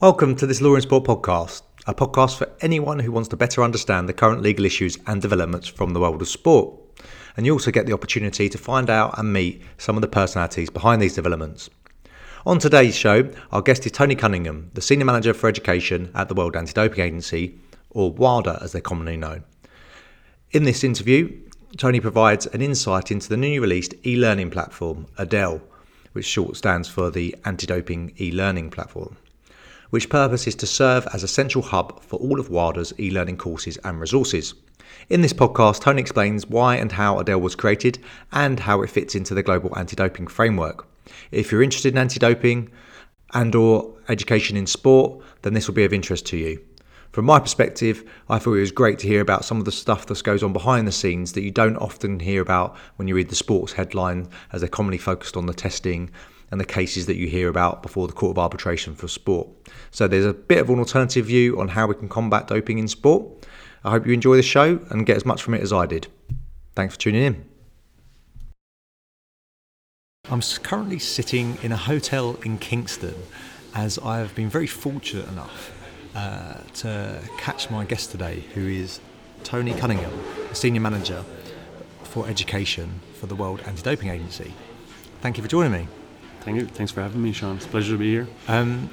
Welcome to this Law and Sport podcast, a podcast for anyone who wants to better understand the current legal issues and developments from the world of sport. And you also get the opportunity to find out and meet some of the personalities behind these developments. On today's show, our guest is Tony Cunningham, the Senior Manager for Education at the World Anti Doping Agency, or WADA as they're commonly known. In this interview, Tony provides an insight into the newly released e learning platform, ADEL, which short stands for the Anti Doping E Learning Platform, which purpose is to serve as a central hub for all of WADA's e learning courses and resources. In this podcast, Tony explains why and how ADEL was created and how it fits into the global anti-doping framework. If you're interested in anti-doping and or education in sport, then this will be of interest to you. From my perspective, I thought it was great to hear about some of the stuff that goes on behind the scenes that you don't often hear about when you read the sports headline, as they're commonly focused on the testing and the cases that you hear about before the Court of Arbitration for Sport. So there's a bit of an alternative view on how we can combat doping in sport. I hope you enjoy the show and get as much from it as I did. Thanks for tuning in. I'm currently sitting in a hotel in Kingston as I have been very fortunate enough uh, to catch my guest today, who is Tony Cunningham, Senior Manager for Education for the World Anti Doping Agency. Thank you for joining me. Thank you. Thanks for having me, Sean. It's a pleasure to be here. Um,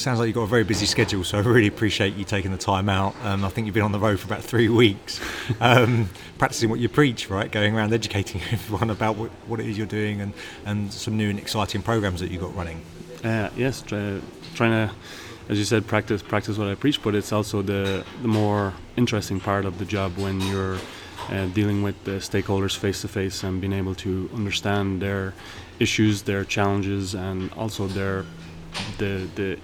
sounds like you've got a very busy schedule, so I really appreciate you taking the time out. Um, I think you've been on the road for about three weeks, um, practicing what you preach, right? Going around educating everyone about what, what, it is you're doing and, and some new and exciting programs that you've got running. Uh, yes, try, trying to, as you said, practice practice what I preach, but it's also the, the more interesting part of the job when you're uh, dealing with the stakeholders face to face and being able to understand their issues, their challenges, and also their the the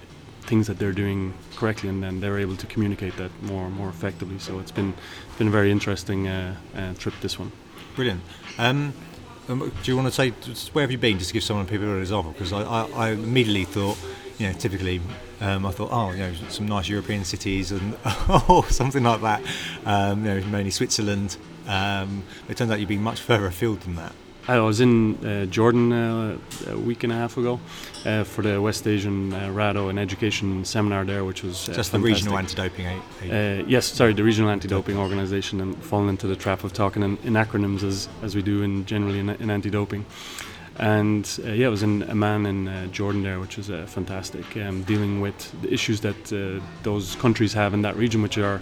things that they're doing correctly, and then they're able to communicate that more more effectively. So it's been been a very interesting uh, uh, trip. This one. Brilliant. Um, um, do you want to say where have you been? Just to give someone people an example, because I, I, I, immediately thought, you know, typically um, I thought, oh, you know, some nice European cities and oh, something like that. Um, you know, mainly Switzerland. Um, it turns out you've been much further afield than that. I was in uh, Jordan uh, a week and a half ago uh, for the West Asian uh, RADO and education seminar there, which was uh, just fantastic. the regional anti-doping. Uh, yes, sorry, the regional anti-doping organisation, and falling into the trap of talking in, in, acronyms as as we do in generally in, in anti-doping. And uh, yeah, I was in Amman in uh, Jordan there, which was uh, fantastic, um, dealing with the issues that uh, those countries have in that region, which are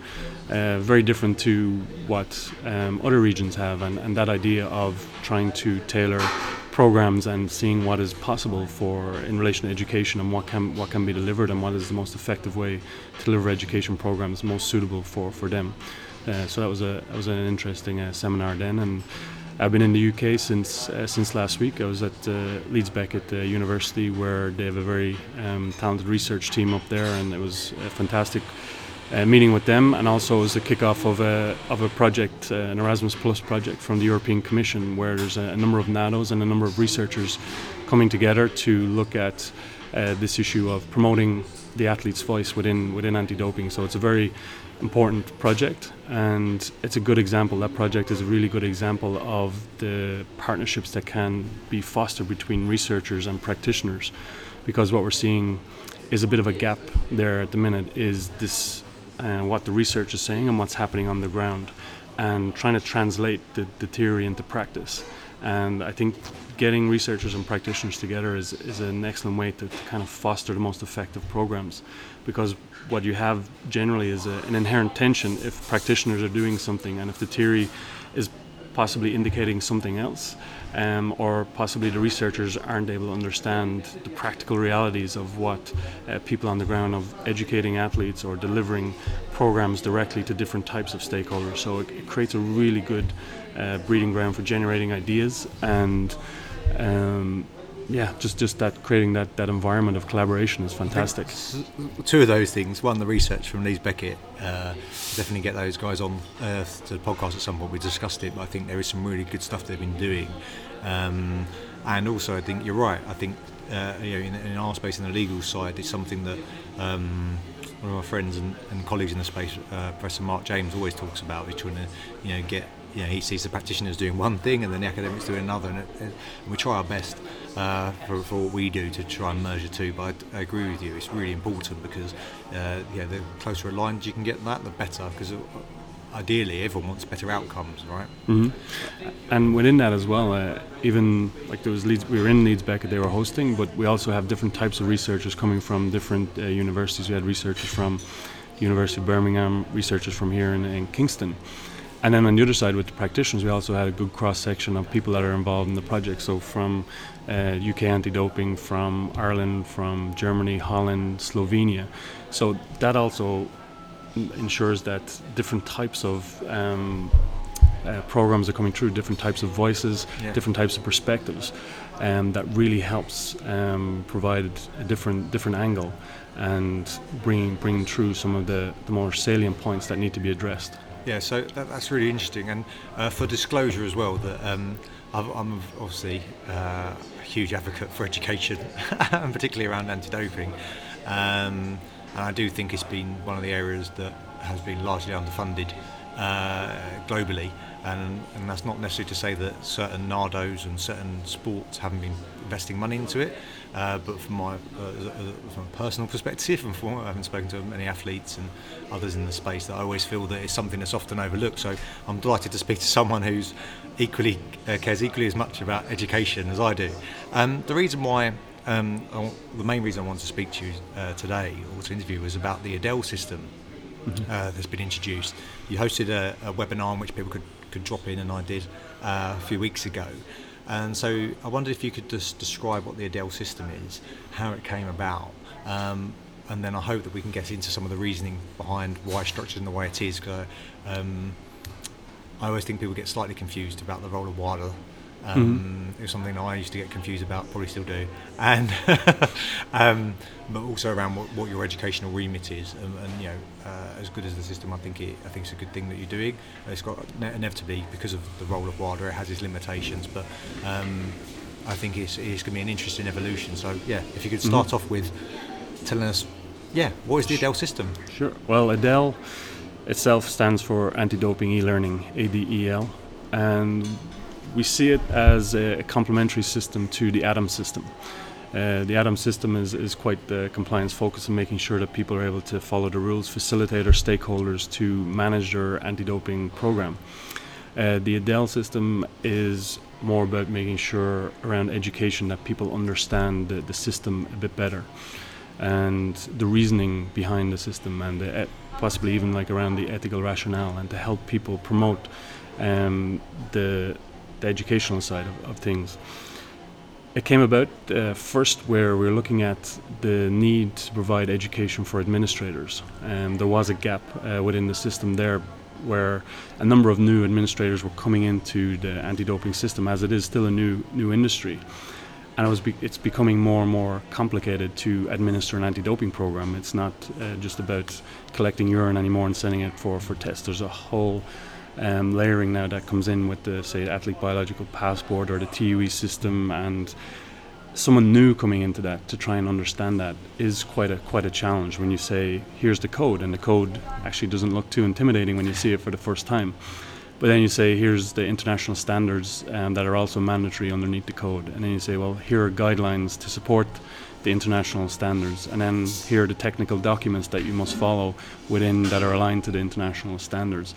uh, very different to what um, other regions have, and, and that idea of trying to tailor programs and seeing what is possible for in relation to education and what can what can be delivered and what is the most effective way to deliver education programs most suitable for for them. Uh, so that was a that was an interesting seminar then and I've been in the UK since uh, since last week. I was at uh, Leeds Beckett uh, University where they have a very um, talented research team up there, and it was a fantastic uh, meeting with them, and also it was a kickoff of a of a project, uh, an Erasmus Plus project from the European Commission, where there's a, a, number of NADOs and a number of researchers coming together to look at uh, this issue of promoting the athlete's voice within within anti-doping. So it's a very important project and it's a good example. That project is a really good example of the partnerships that can be fostered between researchers and practitioners because what we're seeing is a bit of a gap there at the minute is this uh, what the research is saying and what's happening on the ground and trying to translate the, the theory into practice and I think getting researchers and practitioners together is, is an excellent way to, to kind of foster the most effective programs. Because what you have generally is a, an inherent tension if practitioners are doing something and if the theory is possibly indicating something else, um, or possibly the researchers aren't able to understand the practical realities of what uh, people on the ground of educating athletes or delivering programs directly to different types of stakeholders. So it, it creates a really good uh, breeding ground for generating ideas and um, yeah, just just that creating that, that environment of collaboration is fantastic. Two of those things. One, the research from Leeds Beckett. Uh, definitely get those guys on uh, to the podcast at some point. We discussed it, but I think there is some really good stuff they've been doing. Um, and also, I think you're right. I think uh, you know, in, in, our space, in the legal side, it's something that um, one of my friends and, and, colleagues in the space, uh, Professor Mark James, always talks about. Is trying to you know get you know, he sees the practitioners doing one thing and then the academics doing another, and, it, and we try our best uh, for, for what we do to try and merge the two. But I, I agree with you; it's really important because uh, the closer aligned you can get that, the better. Because uh, ideally, everyone wants better outcomes, right? Mm-hmm. And within that as well, uh, even like there was Leeds, we were in Leeds Beckett, they were hosting, but we also have different types of researchers coming from different uh, universities. We had researchers from University of Birmingham, researchers from here in, in Kingston. And then on the other side, with the practitioners, we also had a good cross section of people that are involved in the project. So from uh, UK anti-doping, from Ireland, from Germany, Holland, Slovenia. So that also ensures that different types of um, uh, programs are coming through, different types of voices, yeah. different types of perspectives, and um, that really helps um, provide a different different angle and bring bringing through some of the, the more salient points that need to be addressed. Yeah, so that, that's really interesting. And uh, for disclosure as well, that um, I'm obviously uh, a huge advocate for education, and particularly around anti-doping. Um, and I do think it's been one of the areas that has been largely underfunded uh, globally. And, and that's not necessarily to say that certain NADOs and certain sports haven't been investing money into it. Uh, but from my uh, from a personal perspective, and from I haven't spoken to many athletes and others in the space, that I always feel that it's something that's often overlooked. So I'm delighted to speak to someone who's equally uh, cares equally as much about education as I do. Um, the reason why. Um, the main reason I wanted to speak to you uh, today or to interview was about the ADEL system mm-hmm. Uh, that's been introduced. You hosted a, a, webinar in which people could, could drop in, and I did uh, a few weeks ago. And so I wondered if you could just describe what the ADEL system is, how it came about, um, and then I hope that we can get into some of the reasoning behind why it's structured in the way it is. Because um, I always think people get slightly confused about the role of WADA um, mm-hmm. It was something I used to get confused about, probably still do, and um, but also around what, what, your educational remit is, and, and you know, uh, as good as the system, I think it, I think it's a good thing that you're doing. It's got inevitably because of the role of WADA, it has its limitations, but um, I think it's, it's going to be an interesting evolution. So yeah, if you could start mm-hmm. off with telling us, yeah, what is the ADEL system? Sure. Well, ADEL itself stands for Anti-Doping E-Learning, ADEL, and we see it as a complementary system to the ADAM system. Uh, the ADAM system is, is quite the compliance focus and making sure that people are able to follow the rules, facilitate our stakeholders to manage their anti doping program. Uh, the ADEL system is more about making sure around education that people understand the, the system a bit better and the reasoning behind the system and the, possibly even like around the ethical rationale and to help people promote um, the the educational side of, of things. It came about uh, first where we are looking at the need to provide education for administrators. And there was a gap uh, within the system there where a number of new administrators were coming into the anti-doping system as it is still a new new industry and it was be- it's becoming more and more complicated to administer an anti-doping program it's not uh, just about collecting urine anymore and sending it for for tests there's a whole um, layering now that comes in with the say athlete biological passport or the TUE system and someone new coming into that to try and understand that is quite a quite a challenge when you say here's the code and the code actually doesn't look too intimidating when you see it for the first time. But then you say here's the international standards um, that are also mandatory underneath the code. And then you say well here are guidelines to support the international standards. And then here are the technical documents that you must follow within that are aligned to the international standards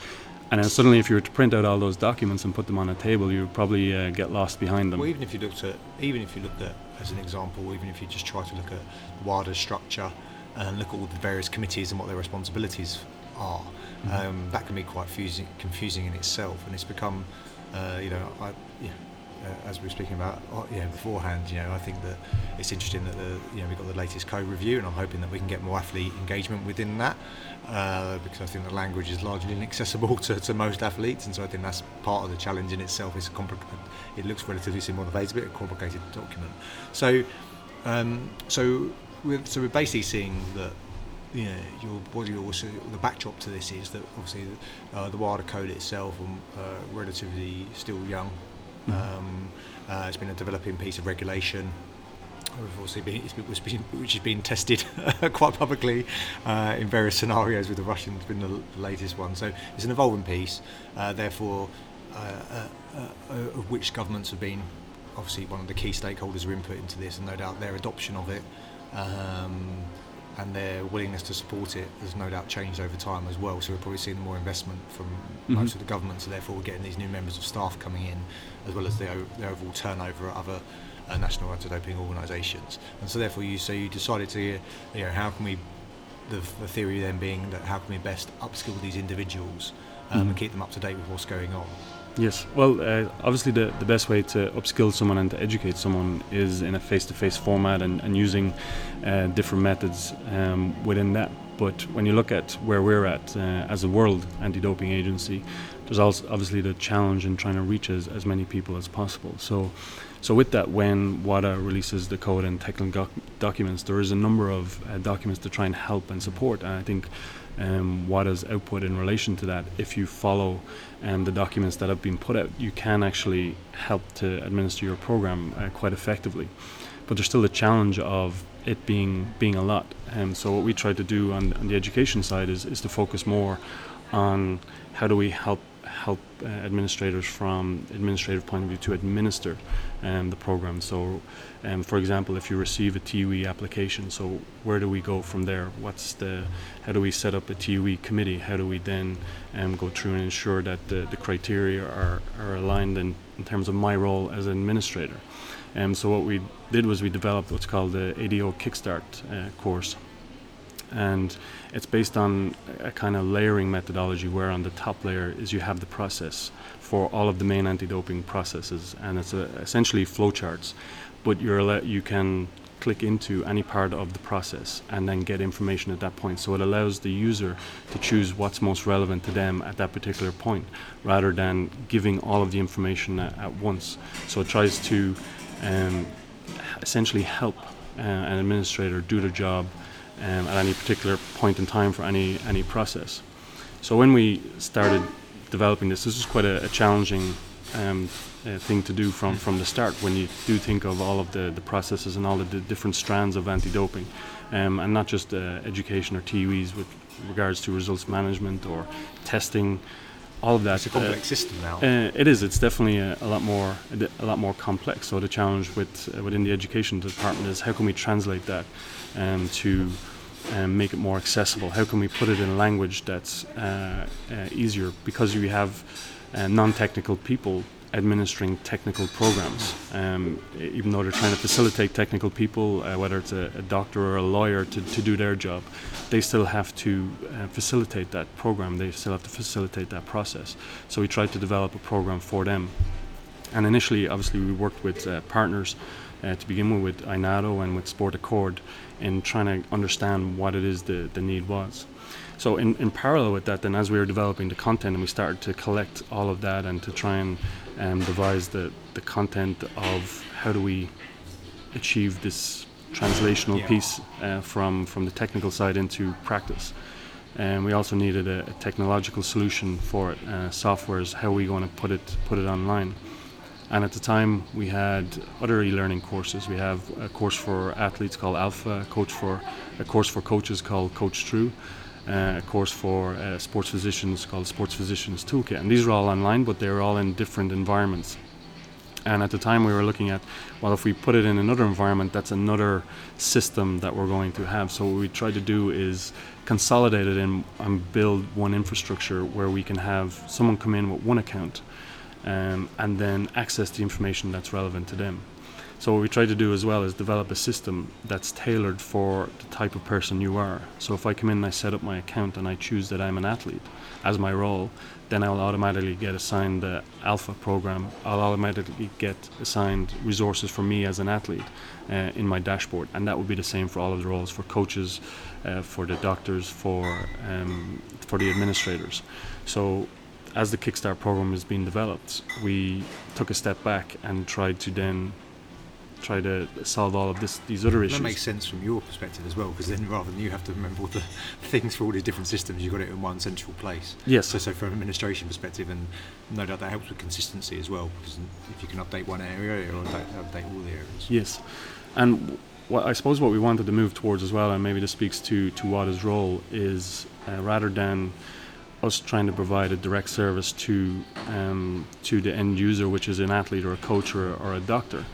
and then suddenly, if you were to print out all those documents and put them on a table, you would probably uh, get lost behind them. Well, even if you looked at, even if you looked at, as an example, even if you just try to look at WADA's structure and look at all the various committees and what their responsibilities are, mm-hmm. um, that can be quite confusing, confusing in itself. And it's become, uh, you know, I, yeah, uh, as we were speaking about uh, beforehand, you know, I think that it's interesting that the, you know, we've got the latest code review, and I'm hoping that we can get more athlete engagement within that, uh, because I think the language is largely inaccessible to, to most athletes, and so I think that's part of the challenge in itself. It's compli- it looks relatively simple on a bit of a complicated document. So, um, so we're, so we're basically seeing that you know, your body also the backdrop to this is that obviously uh, the WADA code itself um, uh, relatively still young Mm-hmm. Um, uh, it's been a developing piece of regulation. Been, been, which has been tested quite publicly uh, in various scenarios with the Russians, been the latest one. So it's an evolving piece. Uh, therefore, uh, of which governments have been obviously one of the key stakeholders are input into this, and no doubt their adoption of it um, and their willingness to support it has no doubt changed over time as well. So we're probably seeing more investment from mm-hmm. most of the governments, so therefore we're getting these new members of staff coming in, as well as the, the overall turnover at other uh, national anti-doping organisations. And so therefore you so you decided to, you know, how can we, the, the theory then being that how can we best upskill these individuals um, mm-hmm. and keep them up to date with what's going on. Yes, well, uh, obviously, the, the best way to upskill someone and to educate someone is in a face to face format and, and using uh, different methods um, within that. But when you look at where we're at uh, as a world anti doping agency, there's also obviously the challenge in trying to reach as, as many people as possible. So, so with that, when WADA releases the code and technical documents, there is a number of uh, documents to try and help and support. And I think um, WADA's output in relation to that. If you follow um, the documents that have been put out, you can actually help to administer your program uh, quite effectively. But there's still a challenge of it being being a lot. Um, so what we try to do on, on the education side is, is to focus more on how do we help help uh, administrators from administrative point of view to administer um, the program. So, um, for example, if you receive a TUE application, so where do we go from there? What's the how do we set up a TUE committee? How do we then um, go through and ensure that the, the criteria are, are aligned in, in terms of my role as an administrator? And um, so what we did was we developed what's called the ADO Kickstart uh, course. And it's based on a kind of layering methodology where on the top layer is you have the process for all of the main anti-doping processes and it's a, essentially flowcharts. But you're you can click into any part of the process and then get information at that point. So it allows the user to choose what's most relevant to them at that particular point rather than giving all of the information at, at once. So it tries to um, essentially help uh, an administrator do their job um, at any particular point in time for any any process. So when we started developing this, this was quite a, a challenging um, uh, thing to do from, from the start when you do think of all of the, the processes and all the different strands of anti-doping um, and not just uh, education or TUEs with regards to results management or testing all of that. It's a complex uh, system now. Uh, it is. It's definitely a, a, lot more a, lot more complex. So the challenge with uh, within the education department is how can we translate that um, to um, make it more accessible? How can we put it in language that's uh, uh, easier? Because we have uh, non-technical people administering technical programs, um, even though they're trying to facilitate technical people, uh, whether it's a, a, doctor or a lawyer, to, to do their job, they still have to uh, facilitate that program. They still have to facilitate that process. So we tried to develop a program for them. And initially, obviously, we worked with uh, partners uh, to begin with, with INADO and with Sport Accord in trying to understand what it is the, the need was. So in, in parallel with that, then as we were developing the content and we started to collect all of that and to try and um, devise the, the content of how do we achieve this translational yeah. piece uh, from, from the technical side into practice. And we also needed a, a technological solution for it. Uh, software is how are we going to put it put it online. And at the time, we had other e-learning courses. We have a course for athletes called Alpha, a coach for a course for coaches called CoachTrue, a course for uh, sports physicians called Sports Physicians Toolkit. And these are all online, but they're all in different environments. And at the time, we were looking at, well, if we put it in another environment, that's another system that we're going to have. So what we tried to do is consolidate it and, and build one infrastructure where we can have someone come in with one account um, and then access the information that's relevant to them. So what we try to do as well is develop a system that's tailored for the type of person you are. So if I come in and I set up my account and I choose that I'm an athlete as my role, then I'll automatically get assigned the Alpha program. I'll automatically get assigned resources for me as an athlete uh, in my dashboard, and that would be the same for all of the roles for coaches, uh, for the doctors, for um, for the administrators. So as the Kickstart program is being developed, we took a step back and tried to then try to solve all of this these other issues. That makes sense from your perspective as well, because then rather than you have to remember all the things for all these different systems, you've got it in one central place. Yes. So, so from an administration perspective, and no doubt that helps with consistency as well, because if you can update one area, you'll update, update all the areas. Yes, and what I suppose what we wanted to move towards as well, and maybe this speaks to to WADA's role, is uh, rather than us trying to provide a direct service to um, to the end user, which is an athlete or a coach or, or a doctor,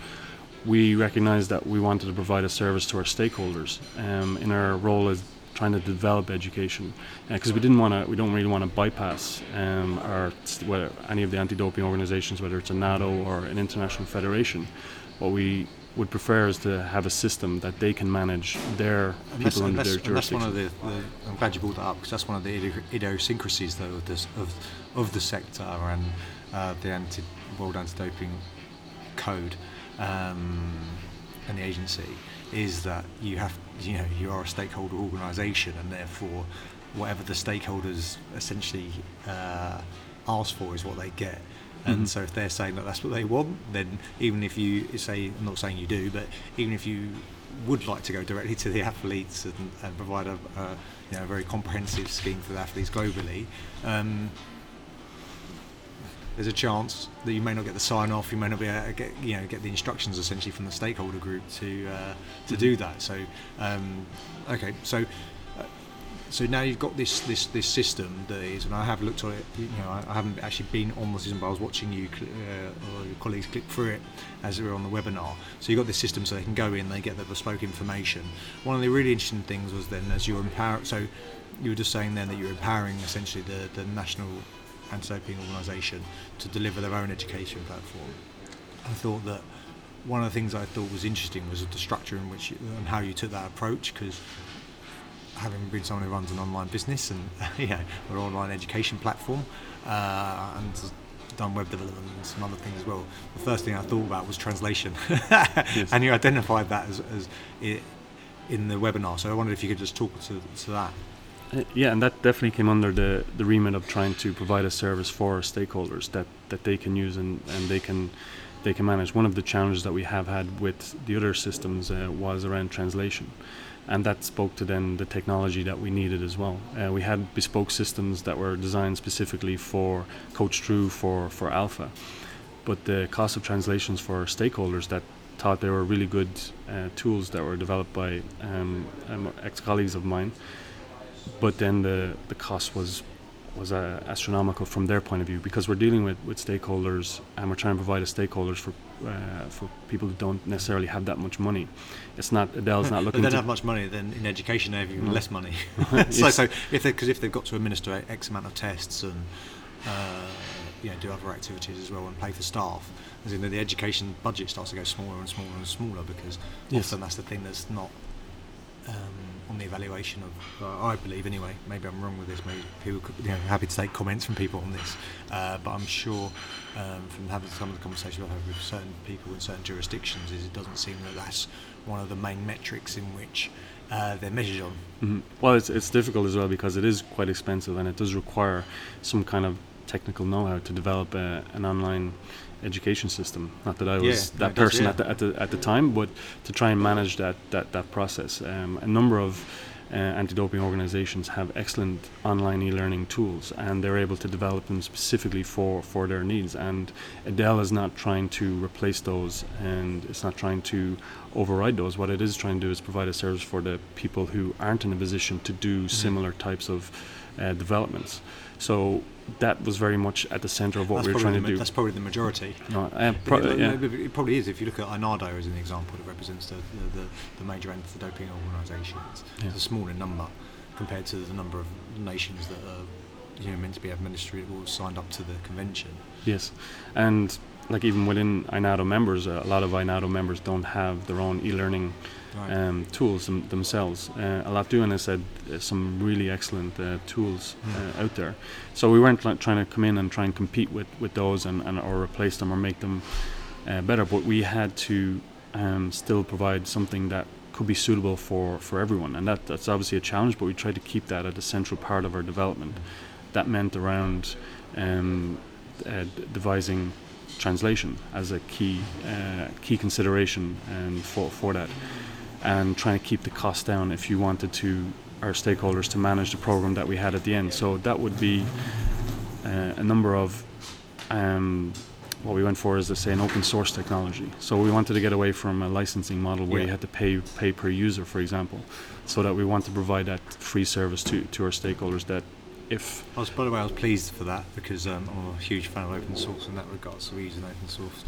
we recognized that we wanted to provide a service to our stakeholders um, in our role as trying to develop education. Because uh, we didn't want to we don't really want to bypass um, our whether any of the anti-doping organizations whether it's a NADO or an international federation. What we would prefer is to have a system that they can manage their and people under their jurisdiction. That's one of the, the, I'm glad you brought that up because that's one of the idiosyncrasies though of this of of the sector and uh, the anti World Anti-Doping Code um, and the agency is that you have you know you are a stakeholder organisation and therefore whatever the stakeholders essentially uh, ask for is what they get. And mm-hmm. so if they're saying that that's what they want, then even if you say, I'm not saying you do, but even if you would like to go directly to the athletes and, and provide a, a, you know, a very comprehensive scheme for the athletes globally, um, there's a chance that you may not get the sign off, you may not be able to get you know get the instructions essentially from the stakeholder group to uh, to do that. So um, okay, so uh, so now you've got this this this system that is, and I have looked at it. You know, I, I haven't actually been on the system, but I was watching you uh, or your colleagues click through it as we were on the webinar. So you've got this system, so they can go in, they get the bespoke information. One of the really interesting things was then as you empower. So you were just saying then that you're empowering essentially the the national anti-doping organisation to deliver their own education platform. I thought that one of the things I thought was interesting was the structure in which you, and how you took that approach because having been someone who runs an online business and you know an online education platform uh, and done web development and some other things as well. The first thing I thought about was translation, yes. and you identified that as, as in the webinar. So I wondered if you could just talk to, to that. Yeah, and that definitely came under the, the remit of trying to provide a service for stakeholders that, that they can use and, and they can they can manage. One of the challenges that we have had with the other systems uh, was around translation, and that spoke to then the technology that we needed as well. Uh, we had bespoke systems that were designed specifically for CoachTrue for for Alpha, but the cost of translations for stakeholders that thought they were really good uh, tools that were developed by um, um, ex colleagues of mine but then the the cost was was uh, astronomical from their point of view because we're dealing with, with stakeholders and we're trying to provide a stakeholders for uh, for people who don't necessarily have that much money. It's not Edell's not looking. they don't have much money. Then in education they have even mm. less money. so, so if because if they've got to administer X amount of tests and uh, you know do other activities as well and pay for staff, as in the education budget starts to go smaller and smaller and smaller because yes. often that's the thing that's not. Um, on the evaluation of, uh, I believe anyway, maybe I'm wrong with this, maybe people could, you know, happy to take comments from people on this, uh, but I'm sure um, from having some of the conversations I've had with certain people in certain jurisdictions is it doesn't seem that that's one of the main metrics in which uh, they're measured on. Mm-hmm. Well, it's, it's difficult as well because it is quite expensive and it does require some kind of technical know-how to develop a, an online education system. Not that I was yeah, that person does, yeah. at, the, at the at the time, but to try and manage that that that process. Um, a number of uh, anti-doping organizations have excellent online e-learning tools, and they're able to develop them specifically for for their needs. And ADEL is not trying to replace those, and it's not trying to override those. What it is trying to do is provide a service for the people who aren't in a position to do mm-hmm. similar types of uh, developments. So that was very much at the centre of what that's we were trying to ma- do. That's probably the majority. No, uh, pro- it, yeah. it, probably is. If you look at INADO as an example that represents the, the, the, the major anti-doping organisations, yeah. it's a smaller number compared to the number of nations that are you know, meant to be administered or signed up to the convention. Yes, and like even within INADO members, uh, a lot of INADO members don't have their own e-learning right. um, tools them, themselves. Uh, Alatduan has said uh, some really excellent uh, tools mm. out there. So we weren't trying to come in and try and compete with, with those and, and or replace them or make them uh, better, but we had to um, still provide something that could be suitable for, for everyone. And that, that's obviously a challenge, but we tried to keep that at the central part of our development. That meant around um, uh, devising translation as a key uh, key consideration and for, for that and trying to keep the cost down if you wanted to our stakeholders to manage the program that we had at the end. So that would be uh, a number of um, what we went for is to say an open source technology. So we wanted to get away from a licensing model where yeah. you had to pay pay per user, for example, so that we want to provide that free service to, to our stakeholders that if I was, by the way, I was pleased for that because um, I'm a huge fan of open source in that regard. So we use an open source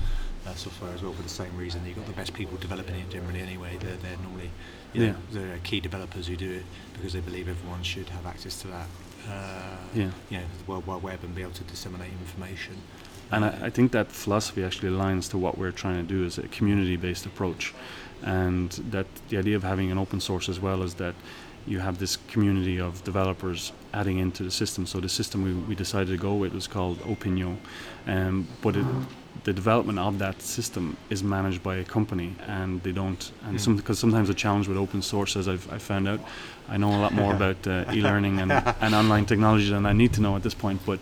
uh, software as well for the same reason. You've got the best people developing it generally anyway. They're, they're normally you know, yeah. they're key developers who do it because they believe everyone should have access to that. Uh, yeah. You know, the World Wide Web and be able to disseminate information. And I, I, think that philosophy actually aligns to what we're trying to do as a community-based approach, and that the idea of having an open source as well is that you have this community of developers adding into the system. So the system we, we decided to go with was called Opigno, um, but it, the development of that system is managed by a company, and they don't. And mm. some because sometimes the challenge with open source, as I've, i found out, I know a lot more about uh, e-learning and, and online technology than I need to know at this point. But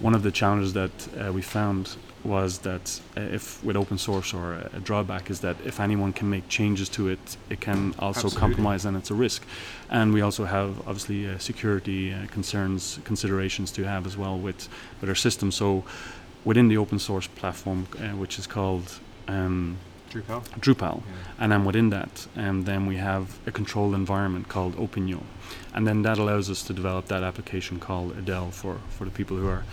one of the challenges that uh, we found was that uh, if with open source or a, drawback is that if anyone can make changes to it, it can also Absolutely. compromise and it's a risk. And we also have obviously uh, security uh, concerns, considerations to have as well with, with our system. So within the open source platform, uh, which is called um, Drupal, Drupal. Yeah. and then within that, um, then we have a controlled environment called Opigno, and then that allows us to develop that application called ADEL for, for the people who are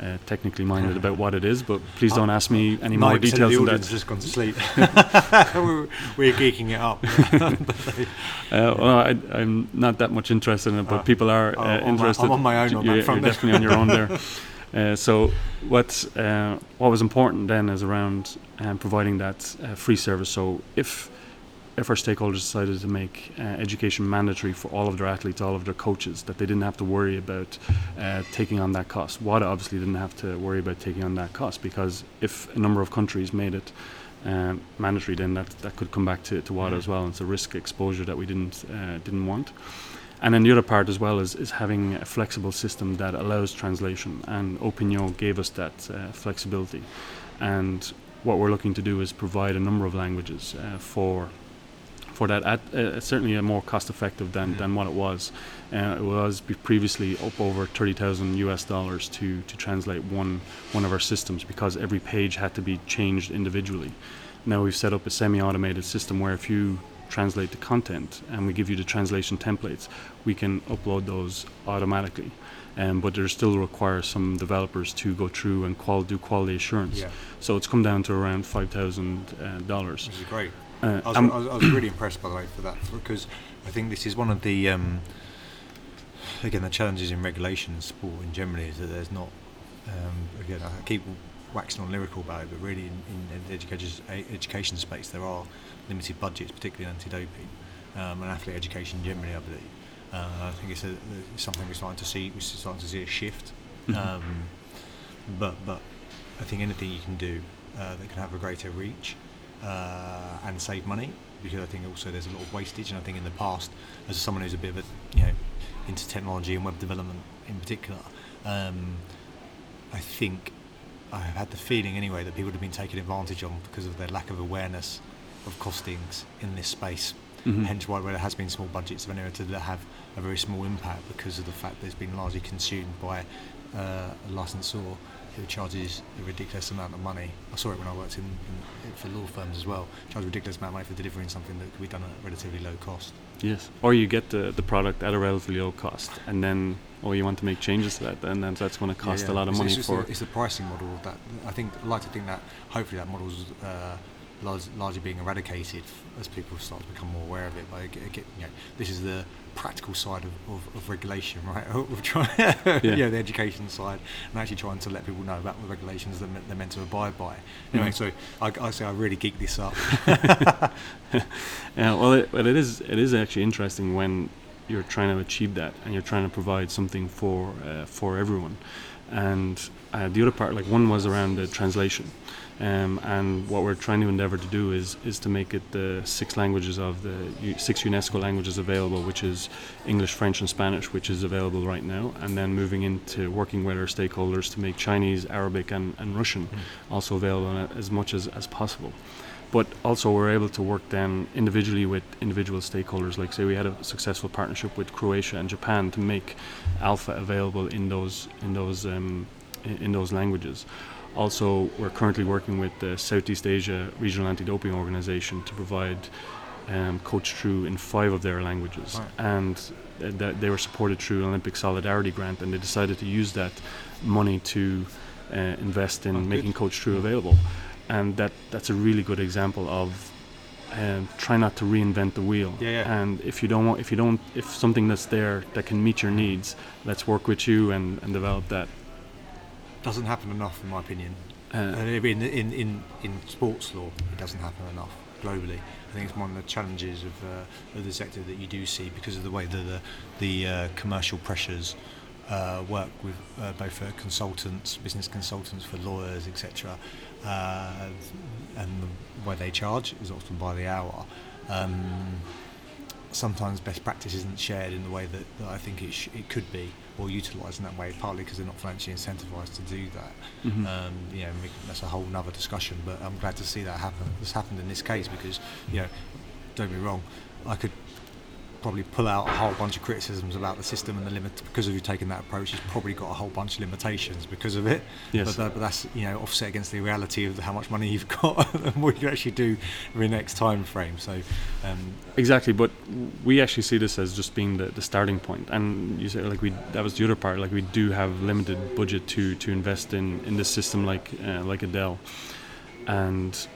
uh, technically minded about what it is, but please don't ask me any more details. The audience just gone to sleep. we're, we're, geeking it up. uh, well, I, am not that much interested in it, but uh, people are uh, interested. I'm on my own. On you're, you're definitely on your own there. Uh, so what uh, what was important then is around um, providing that uh, free service. So if if our stakeholders decided to make uh, education mandatory for all of their athletes, all of their coaches, that they didn't have to worry about uh, taking on that cost. WADA obviously didn't have to worry about taking on that cost because if a number of countries made it um, mandatory, then that, that could come back to, to WADA as well. It's a risk exposure that we didn't uh, didn't want. And then the other part as well is, is having a flexible system that allows translation. And Opigno gave us that uh, flexibility. And what we're looking to do is provide a number of languages uh, for for that at uh, certainly a more cost effective than, mm-hmm. than what it was. Uh, it was previously up over 30,000 US dollars to, to translate one one of our systems because every page had to be changed individually. Now we've set up a semi-automated system where if you translate the content and we give you the translation templates, we can upload those automatically. Um, but there still requires some developers to go through and qual- do quality assurance. Yeah. So it's come down to around five thousand uh, dollars. Which is great. Uh, I, was, um, I, was, I, was, really impressed by the way for that because I think this is one of the um, again the challenges in regulation and sport in general is that there's not um, again I keep waxing on lyrical about it, but really in, in the education, education space there are limited budgets, particularly in anti-doping um, and athlete education generally. I believe. Uh, I think it's, a, it's, something we're starting to see. We're starting to see a shift. Mm-hmm. Um, but but I think anything you can do uh, that can have a greater reach uh, and save money, because I think also there's a lot of wastage. And I think in the past, as someone who's a bit of a you know into technology and web development in particular, um, I think I have had the feeling anyway that people have been taken advantage of because of their lack of awareness of costings in this space. Mm-hmm. Hence why there has been small budgets of anywhere to have a very small impact because of the fact that it's been largely consumed by uh, a licensor who charges a ridiculous amount of money. I saw it when I worked in, in for law firms as well. Charge a ridiculous amount of money for delivering something that could be done at a relatively low cost. Yes, or you get the, the product at a relatively low cost, and then or you want to make changes to that, then that's going to cost yeah, yeah. a lot of it's, money it's for. A, it's the pricing model that I think. I like to think that hopefully that model's uh, largely being eradicated as people start to become more aware of it. By you know, this is the practical side of, of, of regulation, right? of trying, yeah. the education side, and actually trying to let people know about the regulations that they're meant to abide by. Anyway, mm. so I, I say I really geek this up. yeah, well, it, well, it is it is actually interesting when you're trying to achieve that and you're trying to provide something for uh, for everyone. And uh, the other part, like one was around the translation. Um, and what we're trying to endeavour to do is is to make it the six languages of the U- six UNESCO languages available, which is English, French, and Spanish, which is available right now, and then moving into working with our stakeholders to make Chinese, Arabic, and, and Russian mm. also available as much as, as possible. But also, we're able to work then individually with individual stakeholders. Like, say, we had a successful partnership with Croatia and Japan to make Alpha available in those in those um, in, in those languages also, we're currently working with the Southeast Asia Regional Anti-Doping Organization to provide um, CoachTrue in five of their languages, and uh, that they were supported through an Olympic Solidarity Grant, and they decided to use that money to uh, invest in Oh, good. making CoachTrue available, and that that's a really good example of. Um, try not to reinvent the wheel. Yeah, yeah. And if you don't want, if you don't, if something that's there that can meet your needs, let's work with you and, and develop that. Doesn't happen enough, in my opinion. Uh, in, in, in, in sports law, it doesn't happen enough globally. I think it's one of the challenges of, uh, of the sector that you do see because of the way that the, the uh, commercial pressures uh, work with uh, both uh, consultants, business consultants for lawyers, etc. Uh, and the way they charge is often by the hour. Um, sometimes best practice isn't shared in the way that, that I think it, sh- it could be or utilised in that way, partly because they're not financially incentivised to do that. mhm. Um, you know, that's a whole nother discussion. But I'm glad to see that happen. This happened in this case because, you know, don't be wrong, I could probably pull out a whole bunch of criticisms about the system and the limit because of you taking that approach. It's probably got a whole bunch of limitations because of it. yes. But, that, but that's you know offset against the reality of how much money you've got and what you actually do in the next time frame. So. Um, Exactly, but we actually see this as just being the, the starting point. And you say like we that was the other part. Like we do have limited budget to, to invest in, in this system like uh, like ADEL, and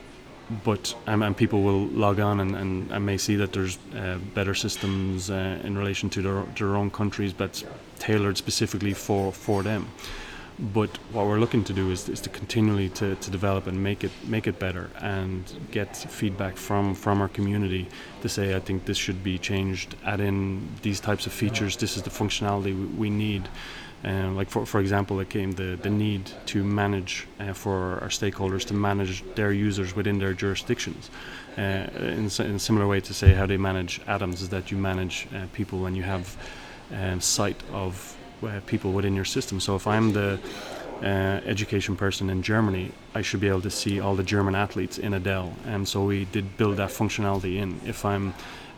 but um, and people will log on and, and, and may see that there's uh, better systems uh, in relation to their, their own countries, but tailored specifically for, for them. But what we're looking to do is, is to continually to, to develop and make it make it better and get feedback from, from our community to say I think this should be changed, add in these types of features, this is the functionality we, we need. Um, like for, for example, it came the, the need to manage uh, for our stakeholders to manage their users within their jurisdictions. Uh, in, in a similar way to say how they manage ADAMS is that you manage uh, people when you have um, sight of people within your system. So if I'm the uh, education person in Germany, I should be able to see all the German athletes in ADEL. And so we did build that functionality in. If I'm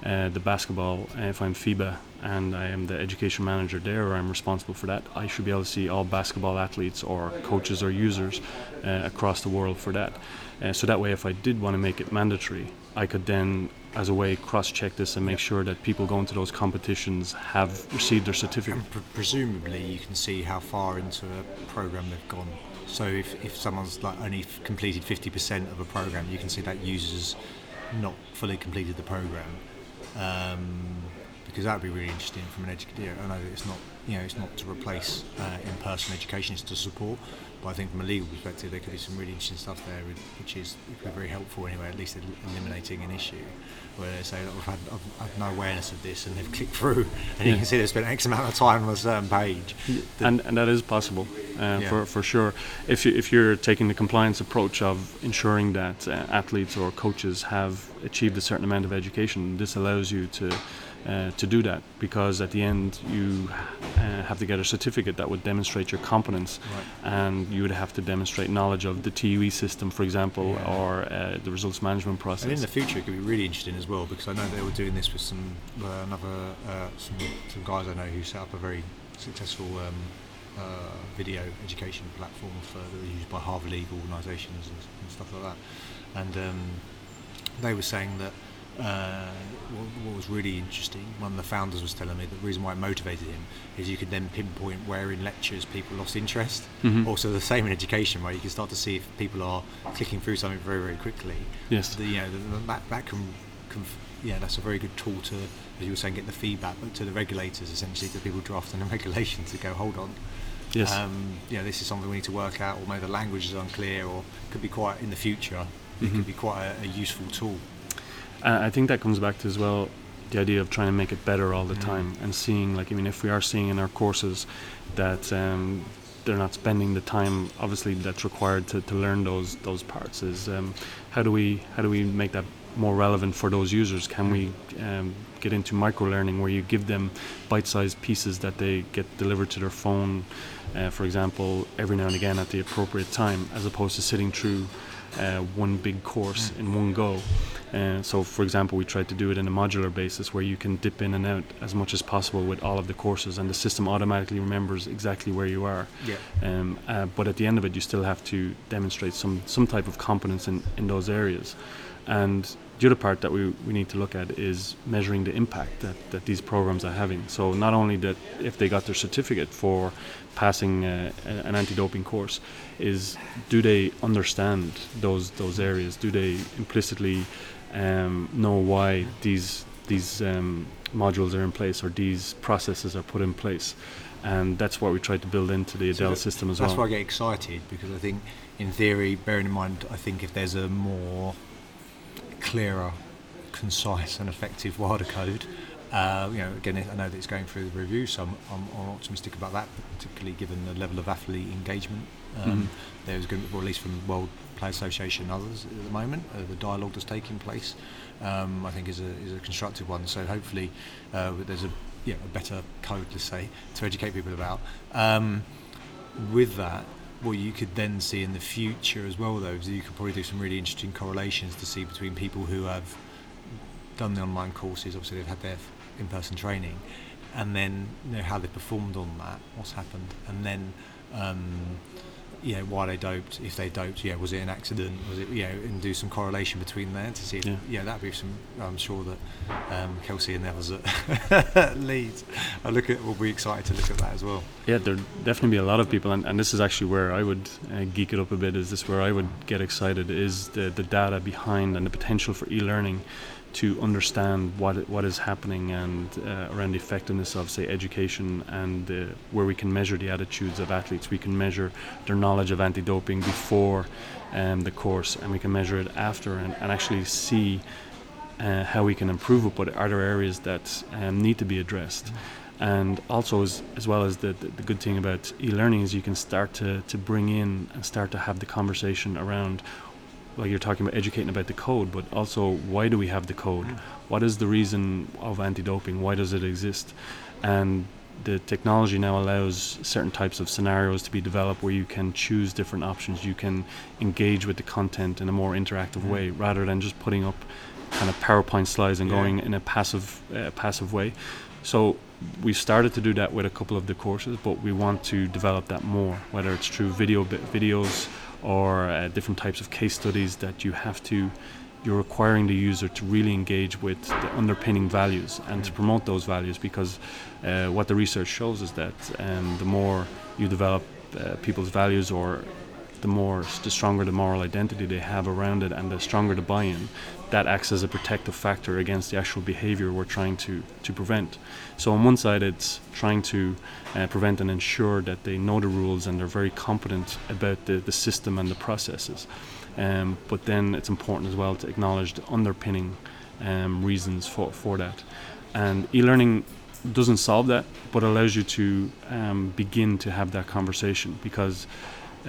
uh, the basketball, uh, if I'm FIBA and I am the education manager there or I'm responsible for that, I should be able to see all basketball athletes or coaches or users uh, across the world for that. Uh, so that way, if I did want to make it mandatory, I could then, as a way, cross-check this and make sure that people going to those competitions have received their certificate. And pre- presumably, you can see how far into a program they've gone. So if, if someone's like only f- completed 50% of a program, you can see that user's not fully completed the program. Um, because that would be really interesting from an educator. I know it's not, you know, it's not to replace uh, in-person education; it's to support. But I think from a legal perspective, there could be some really interesting stuff there, which is it could be very helpful anyway. At least eliminating an issue where they say, "Look, I've had I've, I've no awareness of this," and they've clicked through, and you can see they've spent X amount of time on a certain page. And, and that is possible uh, Yeah. for, for sure. If, you, if you're taking the compliance approach of ensuring that uh, athletes or coaches have achieved a certain amount of education, this allows you to uh, to do that because at the end you uh, have to get a certificate that would demonstrate your competence Right. and you would have to demonstrate knowledge of the TUE system, for example, Yeah. or uh, the results management process. And in the future, it could be really interesting as well because I know they were doing this with some uh, another uh, some, some guys I know who set up a very successful um, uh, video education platform for, that was used by Harvard League organisations and, and stuff like that. And um, they were saying that uh, what, what was really interesting, one of the founders was telling me that the reason why it motivated him is you could then pinpoint where in lectures people lost interest. Mhm. Also, the same in education, right? you can start to see if people are clicking through something very, very quickly Yes. the, you know, that, that can, can, yeah, that's a very good tool to, as you were saying, get the feedback, but to the regulators, essentially, to people drafting the regulations to go, hold on, Yes. um, you know, this is something we need to work out, or maybe the language is unclear, or could be quite, in the future, it Mhm. could be quite a, a useful tool. Uh, I think that comes back to as well the idea of trying to make it better all the Mm. time and seeing like I mean if we are seeing in our courses that um, they're not spending the time obviously that's required to, to learn those those parts is um, how do we how do we make that more relevant for those users can we um, get into micro learning where you give them bite-sized pieces that they get delivered to their phone uh, for example every now and again at the appropriate time as opposed to sitting through one big course in one go uh, so, for example, we tried to do it in a modular basis where you can dip in and out as much as possible with all of the courses, and the system automatically remembers exactly where you are. Yeah. Um, uh, but at the end of it, you still have to demonstrate some some type of competence in, in those areas. And the other part that we, we need to look at is measuring the impact that, that these programs are having. So not only that if they got their certificate for passing uh, an anti-doping course, is do they understand those those areas? Do they implicitly um, know why these these um, modules are in place or these processes are put in place? And that's what we try to build into the so system as that's well. That's why I get excited because I think, in theory, bearing in mind, I think if there's a more clearer, concise, and effective WADA code. Uh, you know, again, I know that it's going through the review, so I'm, I'm, I'm optimistic about that, particularly given the level of athlete engagement. Um, mm-hmm. There's going to, be, or at least from the World Players Association and others at the moment, uh, the dialogue that's taking place, um, I think is a, is a constructive one. So hopefully, uh, there's a yeah, a better code, let's say, to educate people about. Um, with that, what you could then see in the future as well, though, is you could probably do some really interesting correlations to see between people who have done the online courses, obviously they've had their in-person training, and then you know how they performed on that, what's happened, and then um, you know why they doped, if they doped, yeah, was it an accident, was it you know, and do some correlation between there to see, if, yeah, yeah that'd be some. I'm sure that um, Kelsey and the others at Leeds, I look at, will be excited to look at that as well. Yeah, there'd definitely be a lot of people, and, and this is actually where I would uh, geek it up a bit. Is this where I would get excited? Is the the data behind and the potential for e-learning to understand what what is happening and uh, around the effectiveness of say education and uh, where we can measure the attitudes of athletes we can measure their knowledge of anti-doping before um, the course and we can measure it after and, and actually see uh, how we can improve it but are there areas that um, need to be addressed mm-hmm. and also as, as well as the, the, the, good thing about e-learning is you can start to, to bring in and start to have the conversation around like you're talking about educating about the code, but also why do we have the code? What is the reason of anti-doping? Why does it exist? And the technology now allows certain types of scenarios to be developed where you can choose different options. You can engage with the content in a more interactive way rather than just putting up kind of PowerPoint slides and yeah. going in a passive uh, passive way. So we've started to do that with a couple of the courses, but we want to develop that more, whether it's through video videos or uh, different types of case studies that you have to you're requiring the user to really engage with the underpinning values and to promote those values because uh, what the research shows is that um, the more you develop uh, people's values or the more the stronger the moral identity they have around it and the stronger the buy-in that acts as a protective factor against the actual behavior we're trying to, to prevent. So, on one side, it's trying to uh, prevent and ensure that they know the rules and they're very competent about the, the system and the processes. Um, but then it's important as well to acknowledge the underpinning um, reasons for, for that. And e learning doesn't solve that, but allows you to um, begin to have that conversation because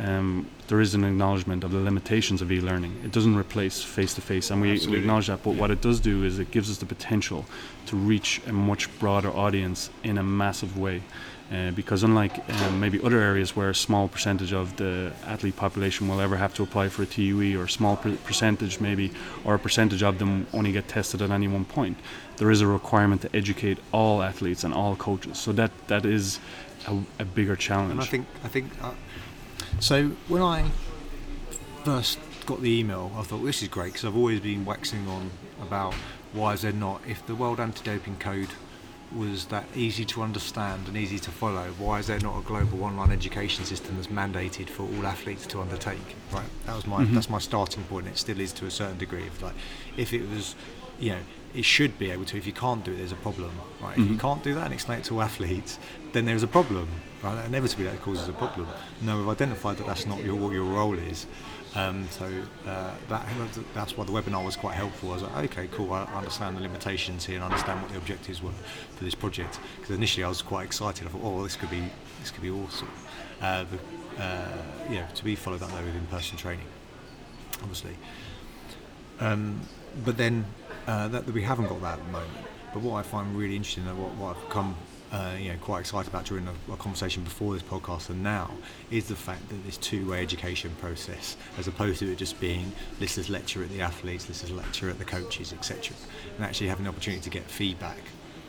um, there is an acknowledgement of the limitations of e-learning. It doesn't replace face-to-face, and we, we, acknowledge that. But what it does do is it gives us the potential to reach a much broader audience in a massive way. Uh, because unlike um, maybe other areas where a small percentage of the athlete population will ever have to apply for a TUE, or a small per- percentage maybe, or a percentage of them only get tested at any one point, there is a requirement to educate all athletes and all coaches. So that that is a, a bigger challenge. And I think I think. Uh, so when I first got the email, I thought this is great because I've always been waxing on about why is there not if the World Anti-Doping Code was that easy to understand and easy to follow, why is there not a global online education system that's mandated for all athletes to undertake? Right, that was my mm-hmm. that's my starting point. It still is to a certain degree. Of like, if it was, you know, it should be able to. If you can't do it, there's a problem. Right, mm-hmm. if you mm-hmm. can't do that and explain it to athletes, then there's a problem. Right, inevitably that causes a problem. Now we've identified that that's not your, what your role is. Um, so uh, that, that's why the webinar was quite helpful. I was like, okay, cool. I understand the limitations here and understand what the objectives were for this project. Because initially I was quite excited. I thought, oh, this could be this could be awesome. Uh, the, uh, you know, to be followed up though with in-person training, obviously. Um, but then uh, that, that, we haven't got that at the moment. But what I find really interesting and what, what I've come uh, you know, quite excited about during a, conversation before this podcast and now is the fact that this two-way education process, as opposed to it just being this is lecture at the athletes, this is lecture at the coaches, etc., and actually having the opportunity to get feedback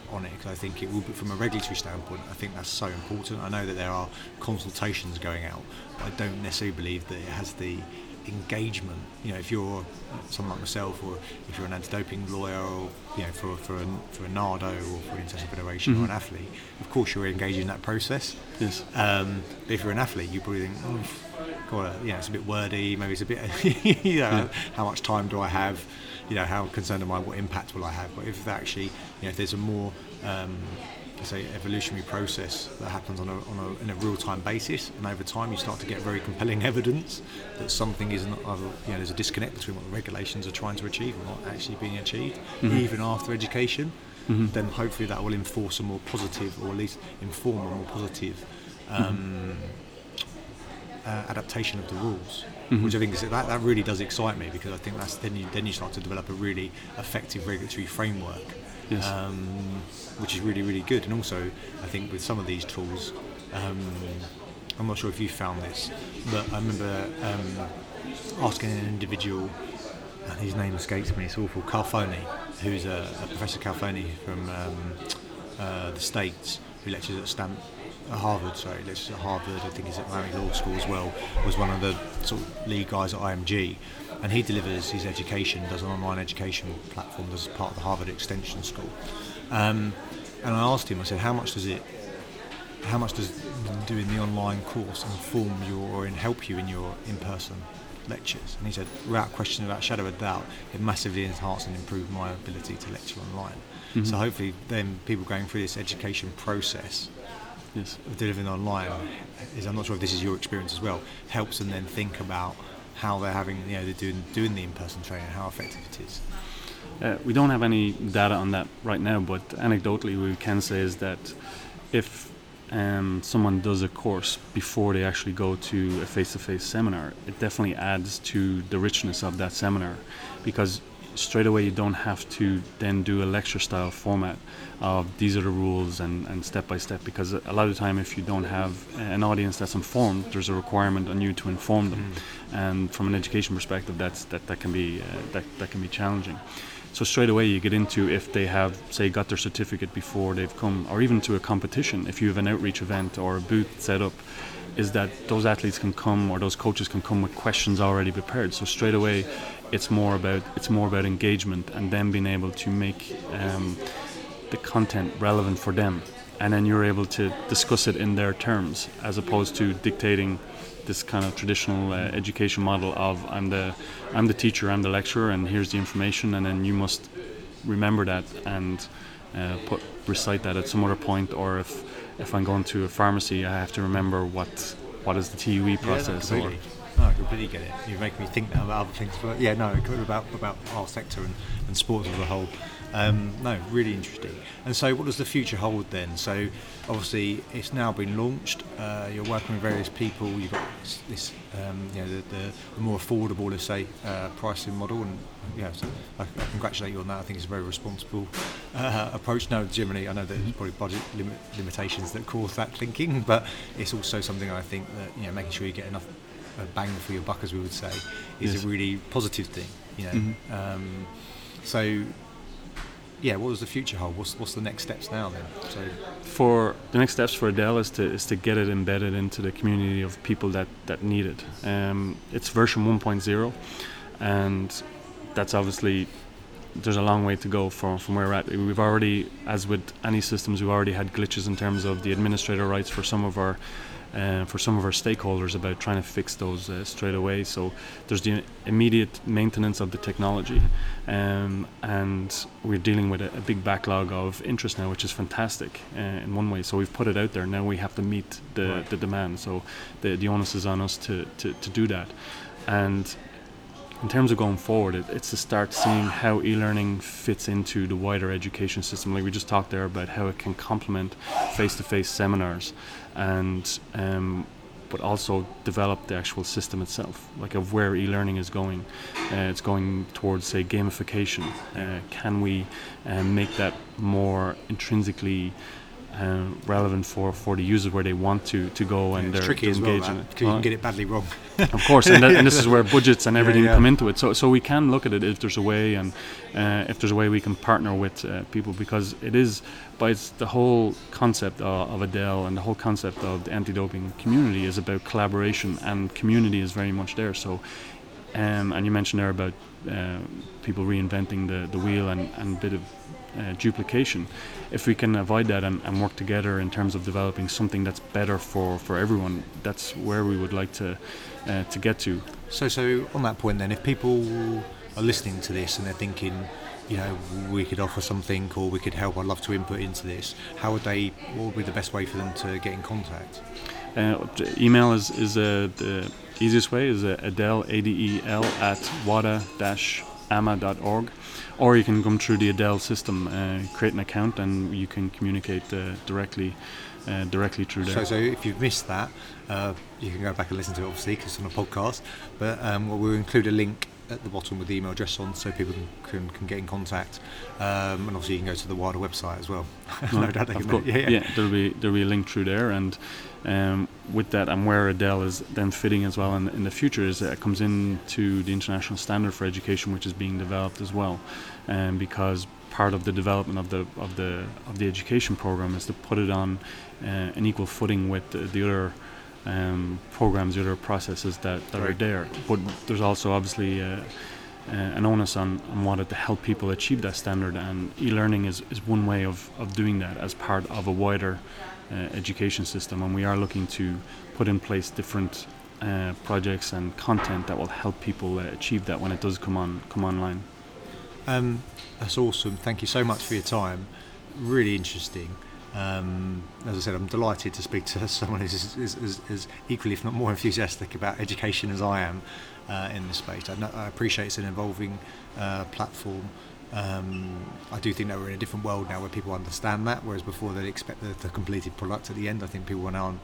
on it because I think it will be from a regulatory standpoint. I think that's so important. I know that there are consultations going out, but I don't necessarily believe that it has the engagement. You know, if you're someone like myself, or if you're an anti-doping lawyer, or you know, for for a, for a NADO or for an international federation or an athlete, of course you're engaged in that process. Yes. Um, but if you're an athlete, you probably think, oh, God, you know, it's a bit wordy. Maybe it's a bit, you know, how much time do I have? You know, how concerned am I? What impact will I have? But if actually, you know, if there's a more um, say evolutionary process that happens on a, on a, in a real-time basis and over time you start to get very compelling evidence that something isn't you know there's a disconnect between what the regulations are trying to achieve and not actually being achieved mm-hmm. even after education mm-hmm. then hopefully that will enforce a more positive or at least inform a more positive um, mm-hmm. uh, adaptation of the rules Mm-hmm. which I think is that, that really does excite me because I think that's then you then you start to develop a really effective regulatory framework um, which is really really good. And also, I think with some of these tools, um, I'm not sure if you found this, but I remember um, asking an individual, and his name escapes me. It's awful. Carfagna, who's a, a Professor Carfagna from um, uh, the States, who lectures at Stanford. Harvard, sorry, at Harvard. I think he's at Miami Law School as well. Was one of the sort of lead guys at IMG, and he delivers his education, does an online education platform, does part of the Harvard Extension School. Um, and I asked him, I said, how much does it, how much does doing the online course inform you or help you in your in-person lectures? And he said, without question, without shadow of doubt, it massively enhanced and improved my ability to lecture online. Mm-hmm. So hopefully, then people going through this education process yes. of delivering online is I'm not sure if this is your experience as well helps them then think about how they're having, you know, they're doing, doing the in-person training, how effective it is. Uh, we don't have any data on that right now, but anecdotally, we can say is that if um, someone does a course before they actually go to a face-to-face seminar, it definitely adds to the richness of that seminar, because straight away you don't have to then do a lecture style format of these are the rules and, and step by step because a lot of the time if you don't have an audience that's informed there's a requirement on you to inform them mm. and from an education perspective that's that, that can be uh, that, that can be challenging so straight away you get into if they have say got their certificate before they've come or even to a competition if you have an outreach event or a booth set up is that those athletes can come or those coaches can come with questions already prepared. So straight away, it's more about it's more about engagement and them being able to make um, the content relevant for them, and then you're able to discuss it in their terms as opposed to dictating this kind of traditional uh, education model of I'm the I'm the teacher, I'm the lecturer, and here's the information, and then you must remember that and uh, put recite that at some other point, or if if I'm going to a pharmacy, I have to remember what what is the TUE process. Yeah, no, I completely get it. You make me think now about other things, but yeah, no, about about our sector and, and sports as a whole. Um, no, really interesting. And so, what does the future hold then? So, obviously, it's now been launched. Uh, you're working with various people. You've got this, um, you know, the, the, more affordable, let's say, uh, pricing model. And yeah, so I, I, congratulate you on that. I think it's a very responsible uh, approach. No, generally, I know that there's probably budget lim- limitations that cause that thinking, but it's also something I think that you know, making sure you get enough bang for your buck, as we would say, is yes. a really positive thing. You know, mm-hmm. um, so yeah, what does the future hold? What's what's the next steps now then? So for the next steps for ADEL is to is to get it embedded into the community of people that that need it. Um, it's version 1.0, and that's obviously there's a long way to go from from where we're at. We've already, as with any systems, we've already had glitches in terms of the administrator rights for some of our uh, for some of our stakeholders about trying to fix those uh, straight away. So there's the immediate maintenance of the technology, um, and we're dealing with a, a, big backlog of interest now, which is fantastic uh, in one way. So we've put it out there. Now we have to meet the, right. the demand. So the, the onus is on us to, to, to do that. And in terms of going forward, it, it's to start seeing how e-learning fits into the wider education system. Like we just talked there about how it can complement face-to-face seminars, and um, but also develop the actual system itself, like of where e-learning is going. Uh, it's going towards, say, gamification. Uh, can we uh, make that more intrinsically uh, relevant for, for the users where they want to, to go and yeah, they're tricky as well, because you can get it badly wrong. of course, and, that, and, this is where budgets and everything yeah, yeah. come into it. So so we can look at it if there's a way, and uh, if there's a way we can partner with uh, people because it is by its, the whole concept of, of ADEL and the whole concept of the anti-doping community is about collaboration, and community is very much there. So Um, and you mentioned there about uh, people reinventing the, the wheel and, and a bit of uh, duplication. If we can avoid that and, and, work together in terms of developing something that's better for, for everyone, that's where we would like to uh, to get to. So, so on that point, then, if people are listening to this and they're thinking, you know, we could offer something or we could help, I'd love to input into this. How would they? What would be the best way for them to get in contact? Uh, email is is uh, the easiest way is uh, ADEL A D E L at wada-ama.org, or you can come through the ADEL system, uh, create an account, and you can communicate uh, directly. Uh, directly through there. So, so if you've missed that, uh, you can go back and listen to it, obviously, because it's on a podcast. But um, we'll include a link at the bottom with the email address on so people can, can, can get in contact. Um, and obviously, you can go to the wider website as well. no doubt they can. Yeah, yeah. yeah, there'll be there'll be a link through there, and um, with that, and where ADEL is then fitting as well in, in the future is it comes into the international standard for education, which is being developed as well, um, because part of the development of the of the of the education program is to put it on uh, an equal footing with the, the other um, programs, the other processes that, that right. are there. But there's also obviously uh, uh, an onus on, on wanting to help people achieve that standard, and e-learning is, is one way of, of doing that as part of a wider uh, education system. And we are looking to put in place different uh, projects and content that will help people uh, achieve that when it does come on come online. Um, that's awesome. Thank you so much for your time. Really interesting. Um, as I said, I'm delighted to speak to someone who's as, equally, if not more, enthusiastic about education as I am uh, in this space. I, know, I, appreciate it's an evolving uh, platform. Um, I do think that we're in a different world now where people understand that, whereas before they'd expect the, the completed product at the end. I think people now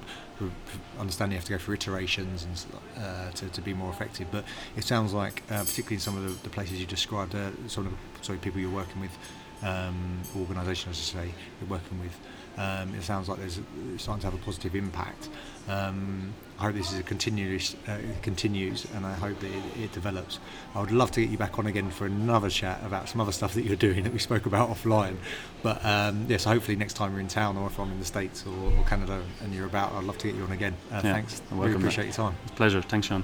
understand you have to go through iterations and uh, to, to be more effective. But it sounds like, uh, particularly in some of the, the places you described, uh, sort of sorry, people you're working with, um, organisations, I should say, you're working with. Um, it sounds like there's it's starting to have a positive impact. Um, I hope this is a continuous uh, continues, and I hope that it, it, develops. I would love to get you back on again for another chat about some other stuff that you're doing that we spoke about offline. But um, yes, hopefully next time you're in town, or if I'm in the states or, or Canada and you're about, I'd love to get you on again. Uh, yeah, thanks. I really appreciate your time. Pleasure. Thanks, Sean.